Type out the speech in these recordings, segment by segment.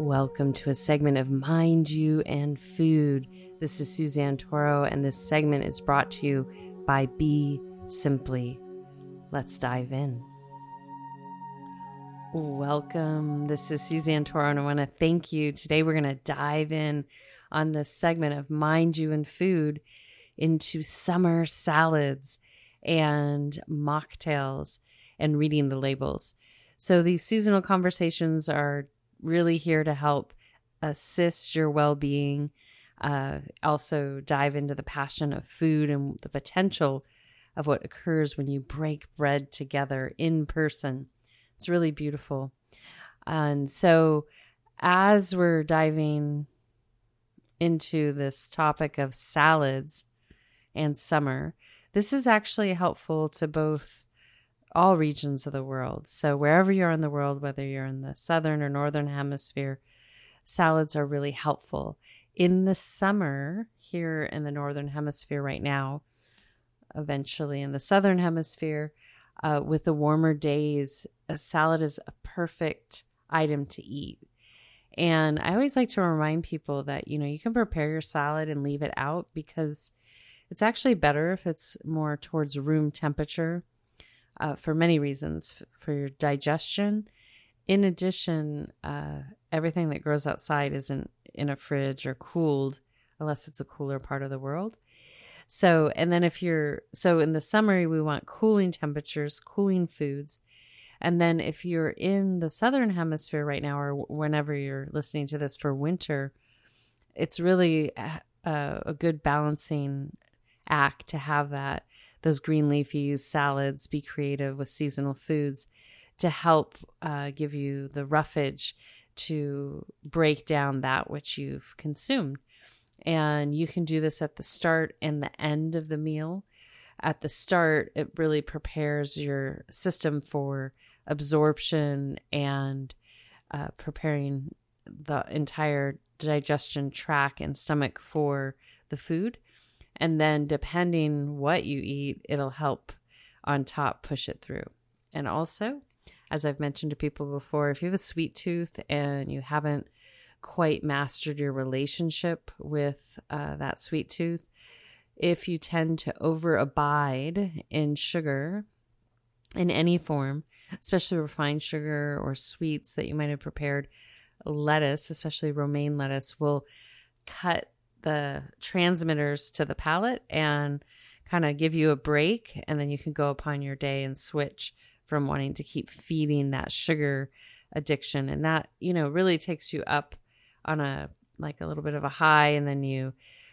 Welcome to a segment of Mind You and Food. This is Suzanne Toro, and this segment is brought to you by Be Simply. Let's dive in. Welcome. This is Suzanne Toro, and I want to thank you. Today, we're going to dive in on this segment of Mind You and Food into summer salads and mocktails and reading the labels. So, these seasonal conversations are really here to help assist your well being. Uh, also, dive into the passion of food and the potential of what occurs when you break bread together in person. It's really beautiful. And so, as we're diving into this topic of salads and summer, this is actually helpful to both all regions of the world. So, wherever you're in the world, whether you're in the southern or northern hemisphere, salads are really helpful. In the summer, here in the northern hemisphere right now, eventually in the southern hemisphere, uh, with the warmer days, a salad is a perfect item to eat. And I always like to remind people that, you know, you can prepare your salad and leave it out because it's actually better if it's more towards room temperature uh, for many reasons f- for your digestion. In addition, uh, everything that grows outside isn't in a fridge or cooled unless it's a cooler part of the world. So, and then if you're, so in the summer, we want cooling temperatures, cooling foods. And then if you're in the southern hemisphere right now, or whenever you're listening to this for winter, it's really a, a good balancing act to have that those green leafies, salads, be creative with seasonal foods to help uh, give you the roughage to break down that which you've consumed. And you can do this at the start and the end of the meal. At the start, it really prepares your system for absorption and uh, preparing the entire digestion tract and stomach for the food. And then, depending what you eat, it'll help on top push it through. And also, as I've mentioned to people before, if you have a sweet tooth and you haven't quite mastered your relationship with uh, that sweet tooth, if you tend to over abide in sugar in any form, especially refined sugar or sweets that you might have prepared, lettuce, especially romaine lettuce, will cut the transmitters to the palate and kind of give you a break and then you can go upon your day and switch from wanting to keep feeding that sugar addiction. And that you know really takes you up on a like a little bit of a high and then you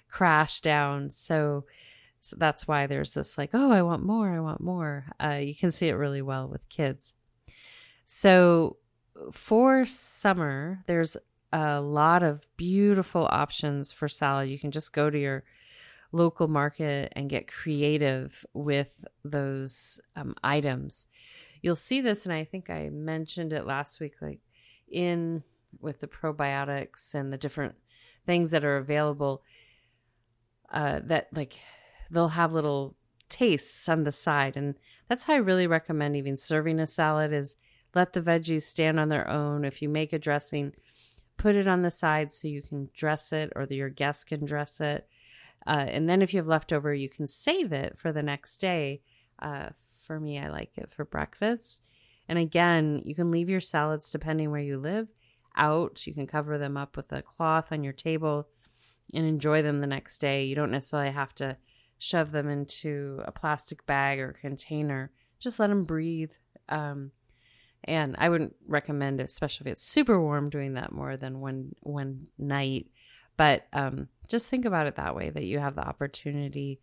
crash down. So, so that's why there's this like oh i want more i want more. Uh, you can see it really well with kids. So for summer there's a lot of beautiful options for salad. You can just go to your local market and get creative with those um, items. You'll see this, and I think I mentioned it last week, like in with the probiotics and the different things that are available. Uh, that like they'll have little tastes on the side, and that's how I really recommend even serving a salad is let the veggies stand on their own. If you make a dressing, put it on the side so you can dress it or your guests can dress it. Uh, and then if you have leftover, you can save it for the next day. Uh, for me, I like it for breakfast. And again, you can leave your salads, depending where you live, out. You can cover them up with a cloth on your table and enjoy them the next day. You don't necessarily have to shove them into a plastic bag or container. Just let them breathe. Um, and I wouldn't recommend, especially if it's super warm, doing that more than one one night. But um, just think about it that way that you have the opportunity,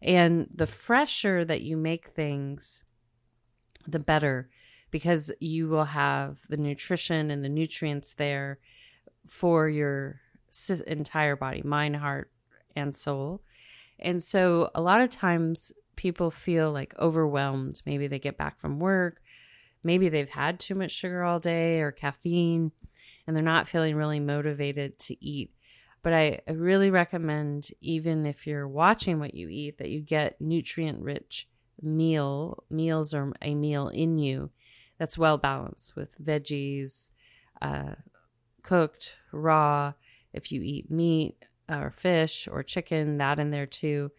and the fresher that you make things, the better, because you will have the nutrition and the nutrients there for your entire body, mind, heart, and soul. And so a lot of times people feel like overwhelmed. Maybe they get back from work maybe they've had too much sugar all day or caffeine and they're not feeling really motivated to eat. But I, really recommend, even if you're watching what you eat, that you get nutrient rich meal meals or a meal in you that's well balanced with veggies, uh, cooked, raw. If you eat meat or fish or chicken, that in there too.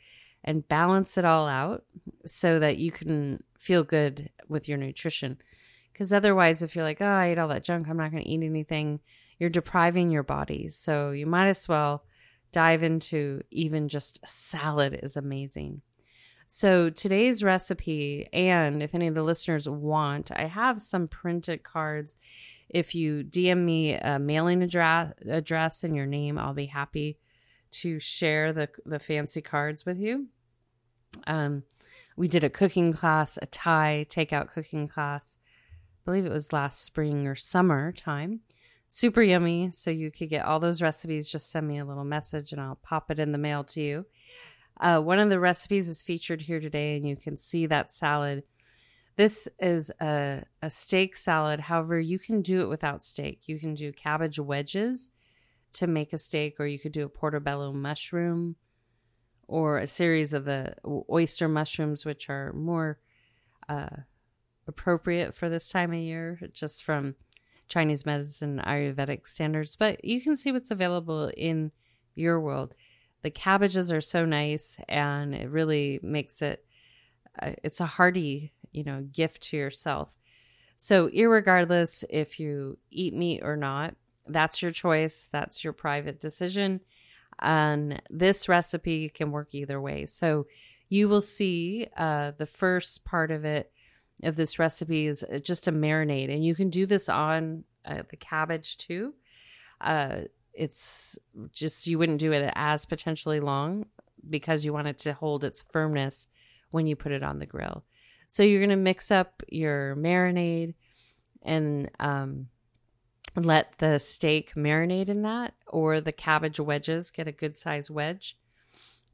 And balance it all out so that you can feel good with your nutrition. Because otherwise, if you're like, oh, I ate all that junk, I'm not going to eat anything, you're depriving your body. So you might as well dive into even just a salad is amazing. So today's recipe, and if any of the listeners want, I have some printed cards. If you DM me a mailing address, address and your name, I'll be happy to share the the fancy cards with you. Um, we did a cooking class, a Thai takeout cooking class. I believe it was last spring or summer time. Super yummy. So you could get all those recipes. Just send me a little message and I'll pop it in the mail to you. Uh, one of the recipes is featured here today, and you can see that salad. This is a, a steak salad. However, you can do it without steak. You can do cabbage wedges to make a steak, or you could do a portobello mushroom or a series of the oyster mushrooms, which are more uh, appropriate for this time of year, just from Chinese medicine, Ayurvedic standards. But you can see what's available in your world. The cabbages are so nice and it really makes it uh, it's a hearty you know gift to yourself. So irregardless if you eat meat or not that's your choice. That's your private decision and this recipe can work either way so you will see uh, the first part of it of this recipe is uh, just a marinade and you can do this on uh, the cabbage too uh, it's just you wouldn't do it as potentially long because you want it to hold its firmness when you put it on the grill. So you're going to mix up your marinade and um, let the steak marinate in that, or the cabbage wedges. Get a good size wedge,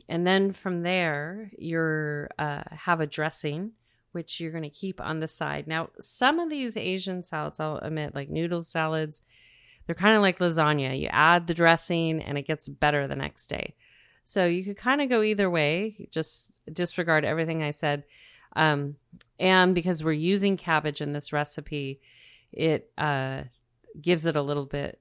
and then from there you're uh, have a dressing which you're going to keep on the side. Now, some of these Asian salads, I'll admit, like noodle salads, they're kind of like lasagna. You add the dressing and it gets better the next day. So you could kind of go either way. Just disregard everything I said. Um, and because we're using cabbage in this recipe, it uh, gives it a little bit.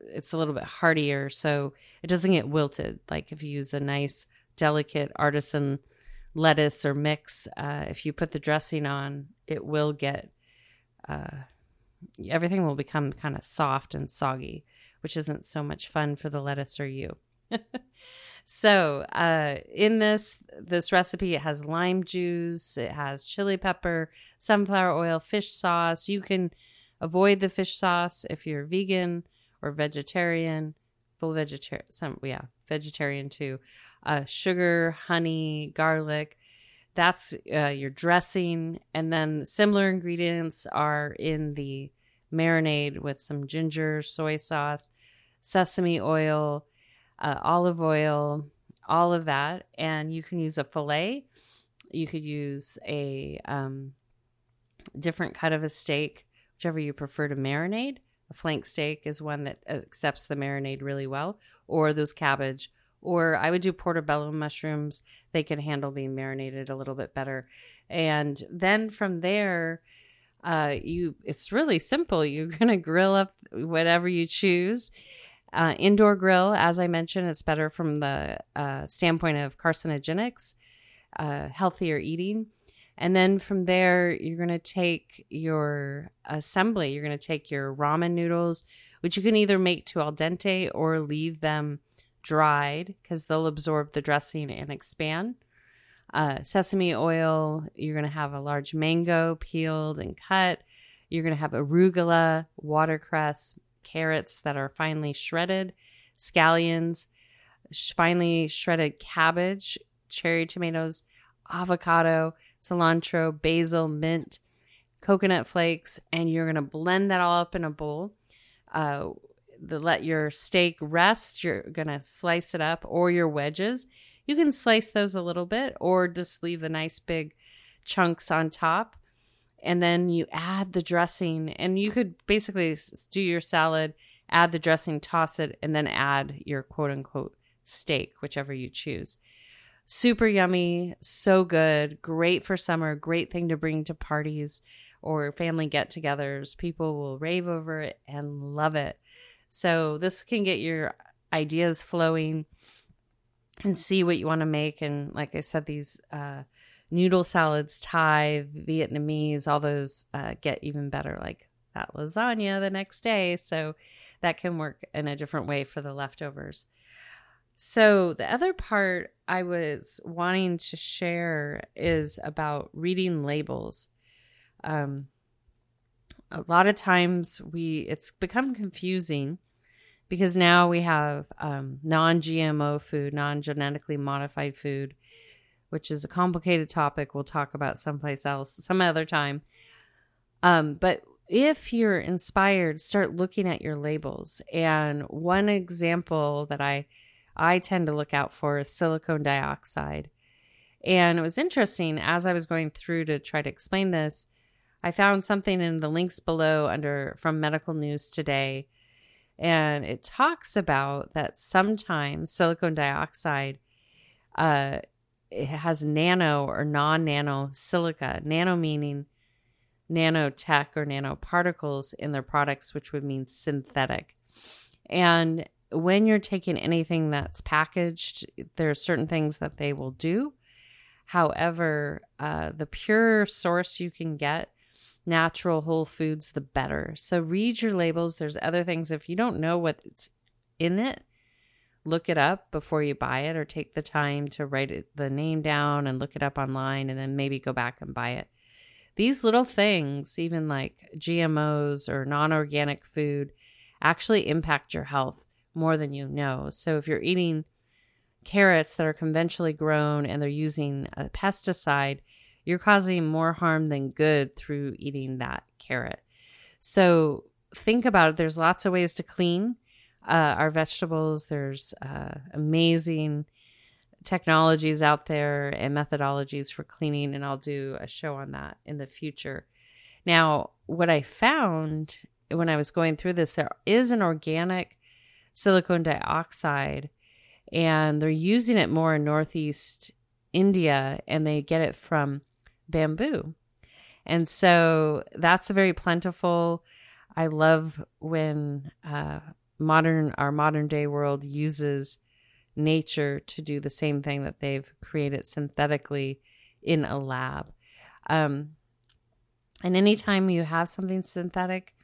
It's a little bit heartier, so it doesn't get wilted. Like if you use a nice, delicate artisan lettuce or mix, uh, if you put the dressing on, it will get uh, everything will become kind of soft and soggy, which isn't so much fun for the lettuce or you. so, uh, in this this recipe, it has lime juice, it has chili pepper, sunflower oil, fish sauce. You can avoid the fish sauce if you're vegan or vegetarian, full vegetarian. Some yeah, vegetarian too. Uh, sugar, honey, garlic that's uh, your dressing and then similar ingredients are in the marinade with some ginger soy sauce sesame oil uh, olive oil all of that and you can use a fillet you could use a um, different cut of a steak whichever you prefer to marinate a flank steak is one that accepts the marinade really well or those cabbage or I would do portobello mushrooms. They can handle being marinated a little bit better. And then from there, uh, you it's really simple. You're gonna grill up whatever you choose. Uh, indoor grill, as I mentioned, it's better from the uh, standpoint of carcinogenics, uh, healthier eating. And then from there, you're going to take your assembly. You're going to take your ramen noodles, which you can either make to al dente or leave them dried because they'll absorb the dressing and expand. Uh, sesame oil, you're going to have a large mango peeled and cut. You're going to have arugula, watercress, carrots that are finely shredded, scallions, sh- finely shredded cabbage, cherry tomatoes, avocado, cilantro, basil, mint, coconut flakes, and you're going to blend that all up in a bowl. Uh, the let your steak rest, you're going to slice it up or your wedges. You can slice those a little bit or just leave the nice big chunks on top. And then you add the dressing, and you could basically do your salad, add the dressing, toss it, and then add your quote unquote steak, whichever you choose. Super yummy, so good, great for summer, great thing to bring to parties or family get togethers. People will rave over it and love it. So this can get your ideas flowing and see what you want to make. And like I said, these uh, noodle salads, Thai, Vietnamese, all those uh, get even better, like that lasagna the next day. So that can work in a different way for the leftovers. So, the other part I was wanting to share is about reading labels. Um, a lot of times we it's become confusing because now we have um, non-GMO food, non-genetically modified food, which is a complicated topic we'll talk about someplace else some other time. Um, but if you're inspired, start looking at your labels. And one example that I I tend to look out for is silicone dioxide. And it was interesting as I was going through to try to explain this, I found something in the links below under from Medical News Today. And it talks about that sometimes silicone dioxide uh, it has nano or non nano silica, nano meaning nanotech or nanoparticles in their products, which would mean synthetic. And when you're taking anything that's packaged, there are certain things that they will do. However, uh, the pure source you can get, natural whole foods, the better. So read your labels. There's other things. If you don't know what's in it, look it up before you buy it or take the time to write it, the name down and look it up online and then maybe go back and buy it. These little things, even like GMOs or non organic food, actually impact your health more than you know. So if you're eating carrots that are conventionally grown and they're using a pesticide, you're causing more harm than good through eating that carrot. So think about it. There's lots of ways to clean uh, our vegetables. There's uh, amazing technologies out there and methodologies for cleaning, and I'll do a show on that in the future. Now, what I found when I was going through this, there is an organic silicone dioxide and they're using it more in northeast India and they get it from bamboo. And so that's a very plentiful. I love when uh, modern our modern day world uses nature to do the same thing that they've created synthetically in a lab. Um, and anytime you have something synthetic,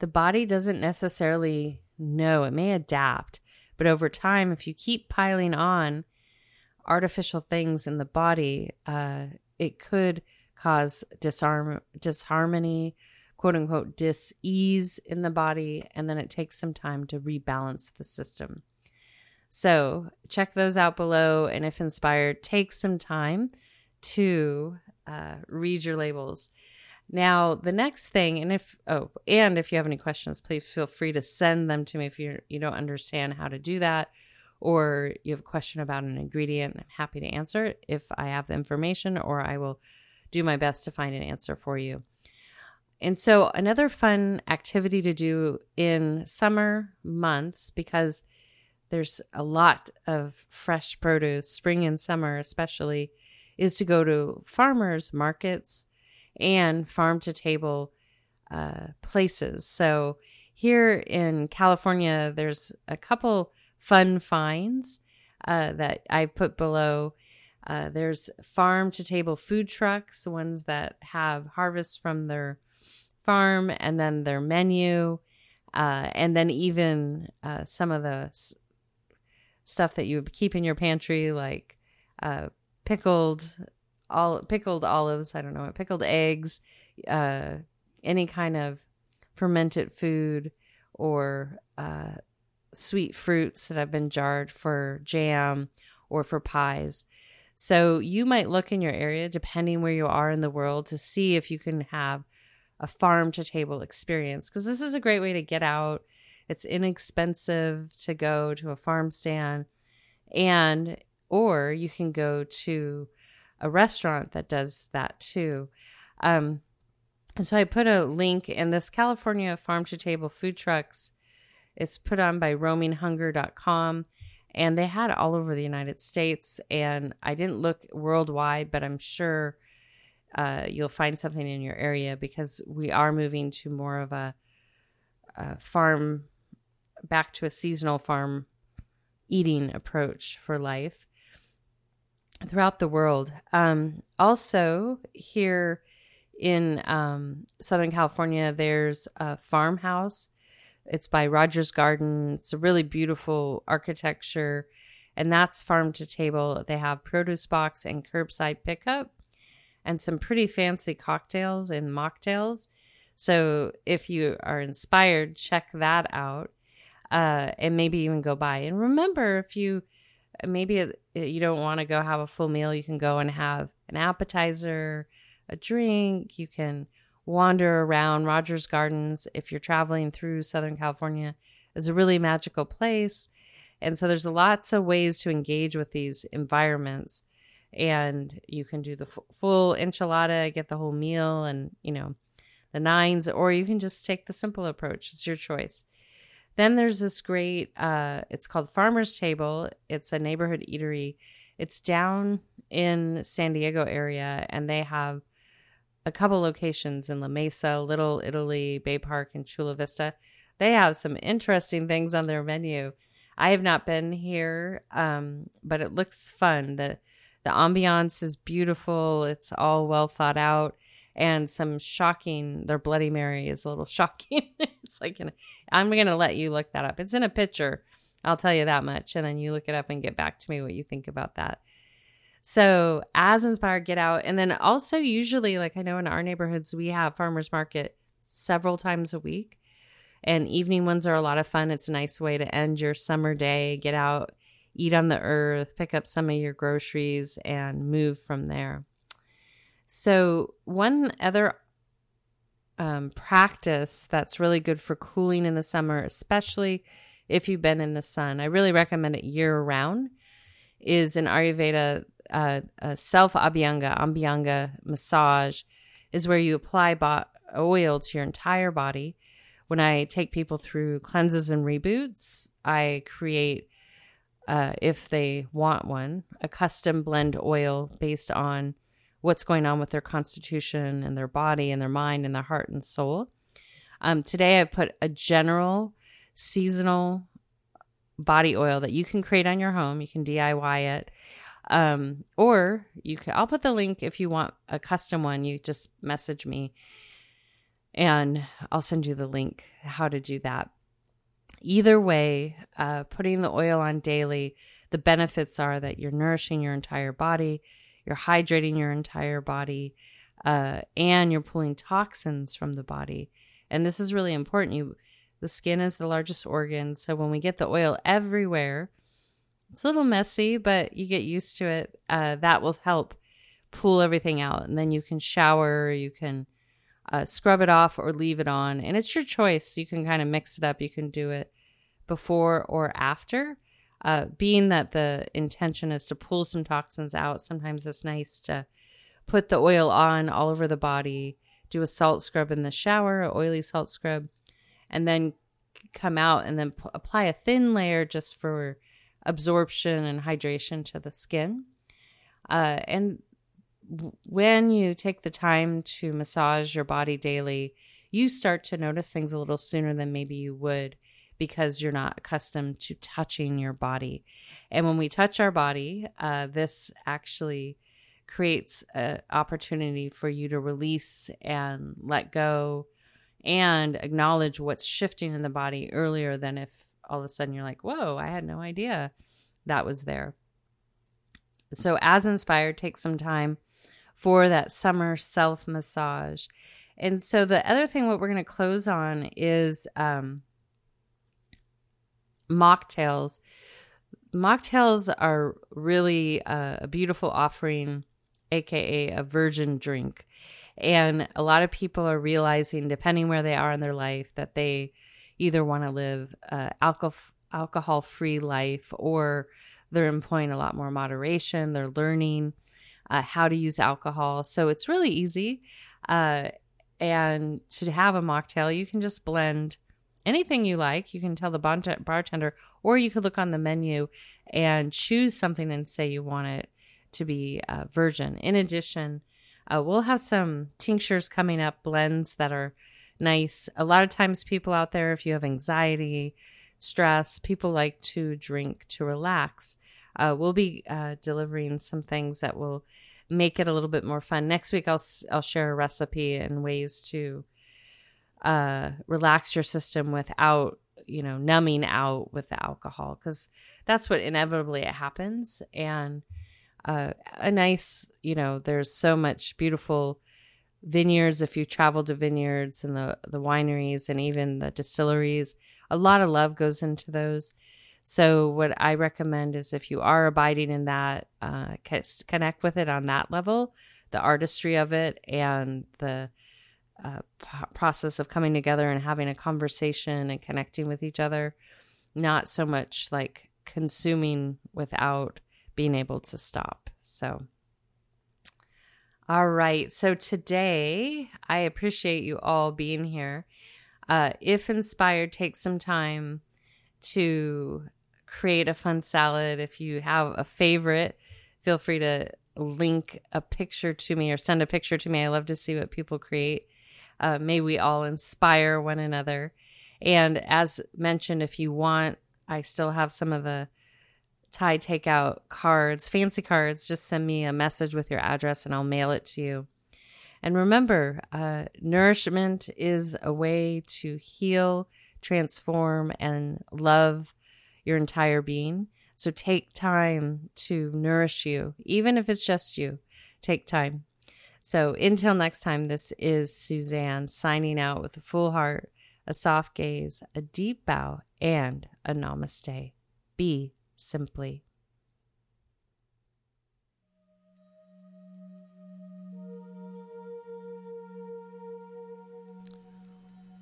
the body doesn't necessarily no, it may adapt, but over time, if you keep piling on artificial things in the body, uh, it could cause disarm disharmony, quote unquote dis-ease in the body, and then it takes some time to rebalance the system. So check those out below, and if inspired, take some time to uh, read your labels. Now, the next thing, and if oh, and if you have any questions, please feel free to send them to me if you you don't understand how to do that, or you have a question about an ingredient. I'm happy to answer it if I have the information, or I will do my best to find an answer for you. And so, another fun activity to do in summer months because there's a lot of fresh produce, spring and summer especially, is to go to farmers markets and farm to table uh, places. So here in California, there's a couple fun finds uh, that I put below. Uh, there's farm to table food trucks, ones that have harvests from their farm and then their menu, uh, and then even uh, some of the s- stuff that you would keep in your pantry, like uh, pickled all pickled olives, I don't know, what pickled eggs, uh, any kind of fermented food or uh, sweet fruits that have been jarred for jam or for pies. So you might look in your area, depending where you are in the world, to see if you can have a farm to table experience because this is a great way to get out. It's inexpensive to go to a farm stand and or you can go to a restaurant that does that too. Um, so I put a link in this California farm to table food trucks. It's put on by roaminghunger.com and they had it all over the United States. And I didn't look worldwide, but I'm sure uh, you'll find something in your area because we are moving to more of a, a farm back to a seasonal farm eating approach for life throughout the world. Um, also, here in um, Southern California, there's a farmhouse. It's by Rogers Garden. It's a really beautiful architecture, and that's farm to table. They have produce box and curbside pickup, and some pretty fancy cocktails and mocktails. So if you are inspired, check that out, uh, and maybe even go by. And remember, if you maybe you don't want to go have a full meal, you can go and have an appetizer a drink. You can wander around Rogers Gardens if you're traveling through Southern California. is a really magical place. And so there's lots of ways to engage with these environments. And you can do the f- full enchilada, get the whole meal and, you know, the nines, or you can just take the simple approach. It's your choice. Then there's this great, uh, it's called Farmer's Table. It's a neighborhood eatery. It's down in San Diego area, and they have a couple locations in La Mesa, Little Italy, Bay Park, and Chula Vista. They have some interesting things on their menu. I have not been here, um, but it looks fun. the The ambiance is beautiful. It's all well thought out, and some shocking. Their Bloody Mary is a little shocking. it's like an, I'm to let you look that up. It's in a picture. I'll tell you that much, and then you look it up and get back to me what you think about that. So, as inspired, get out. And then also, usually, like I know in our neighborhoods, we have farmers market several times a week. And evening ones are a lot of fun. It's a nice way to end your summer day, get out, eat on the earth, pick up some of your groceries, and move from there. So, one other um, practice that's really good for cooling in the summer, especially if you've been in the sun, I really recommend it year round, is an Ayurveda uh, self abhyanga, abhyanga massage is where you apply bo- oil to your entire body. When I take people through cleanses and reboots, I create, uh, if they want one, a custom blend oil based on what's going on with their constitution and their body and their mind and their heart and soul. Um, today, I've put a general seasonal body oil that you can create on your home. You can DIY it. Um, or you can, I'll put the link if you want a custom one. You just message me and I'll send you the link how to do that. Either way, uh, putting the oil on daily, the benefits are that you're nourishing your entire body, you're hydrating your entire body, uh, and you're pulling toxins from the body. And this is really important. You, the skin is the largest organ, so when we get the oil everywhere, it's a little messy, but you get used to it. Uh, that will help pull everything out. And then you can shower, you can uh, scrub it off or leave it on. And it's your choice. You can kind of mix it up. You can do it before or after. Uh, being that the intention is to pull some toxins out, sometimes it's nice to put the oil on all over the body, do a salt scrub in the shower, an oily salt scrub, and then come out and then p- apply a thin layer just for absorption and hydration to the skin. Uh, and when you take the time to massage your body daily, you start to notice things a little sooner than maybe you would because you're not accustomed to touching your body. And when we touch our body, uh, this actually creates an opportunity for you to release and let go and acknowledge what's shifting in the body earlier than if all of a sudden you're like, whoa, I had no idea that was there. So, as inspired, take some time for that summer self massage. And so, the other thing, what we're going to close on is um, mocktails. Mocktails are really a, a beautiful offering, aka a virgin drink. And a lot of people are realizing, depending where they are in their life, that they either want to live uh, alcohol alcohol free life or they're employing a lot more moderation. They're learning uh, how to use alcohol. So it's really easy. Uh, and to have a mocktail, you can just blend anything you like. You can tell the bartender, or you could look on the menu and choose something and say you want it to be uh, virgin. In addition, uh, we'll have some tinctures coming up, blends that are nice. A lot of times, people out there, if you have anxiety, stress. People like to drink to relax. Uh, we'll be uh, delivering some things that will make it a little bit more fun. Next week, I'll I'll share a recipe and ways to uh, relax your system without you know numbing out with the alcohol because that's what inevitably it happens. And uh, a nice you know there's so much beautiful vineyards if you travel to vineyards and the the wineries and even the distilleries a lot of love goes into those. So what i recommend is if you are abiding in that uh, connect with it on that level the artistry of it and the uh, p- process of coming together and having a conversation and connecting with each other not so much like consuming without being able to stop so all right. So today, I appreciate you all being here. Uh, if inspired, take some time to create a fun salad. If you have a favorite, feel free to link a picture to me or send a picture to me. I love to see what people create. Uh, may we all inspire one another. And as mentioned, if you want, I still have some of the Thai takeout cards, fancy cards, just send me a message with your address and I'll mail it to you. And remember, uh, nourishment is a way to heal, transform, and love your entire being. So take time to nourish you, even if it's just you. Take time. So until next time, this is Suzanne signing out with a full heart, a soft gaze, a deep bow, and a namaste. Be simply.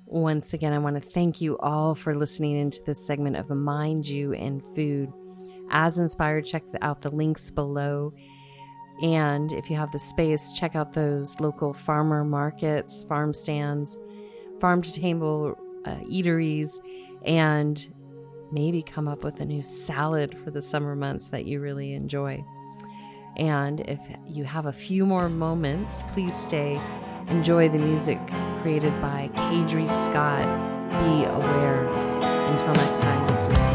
Once again, I want to thank you all for listening into this segment of Mind You and Food. As inspired, check out the links below. And if you have the space, check out those local farmer markets, farm stands, farm to table uh, eateries, and maybe come up with a new salad for the summer months that you really enjoy. And if you have a few more moments, please stay. Enjoy the music created by Cadre Scott. Be aware. Until next time, this is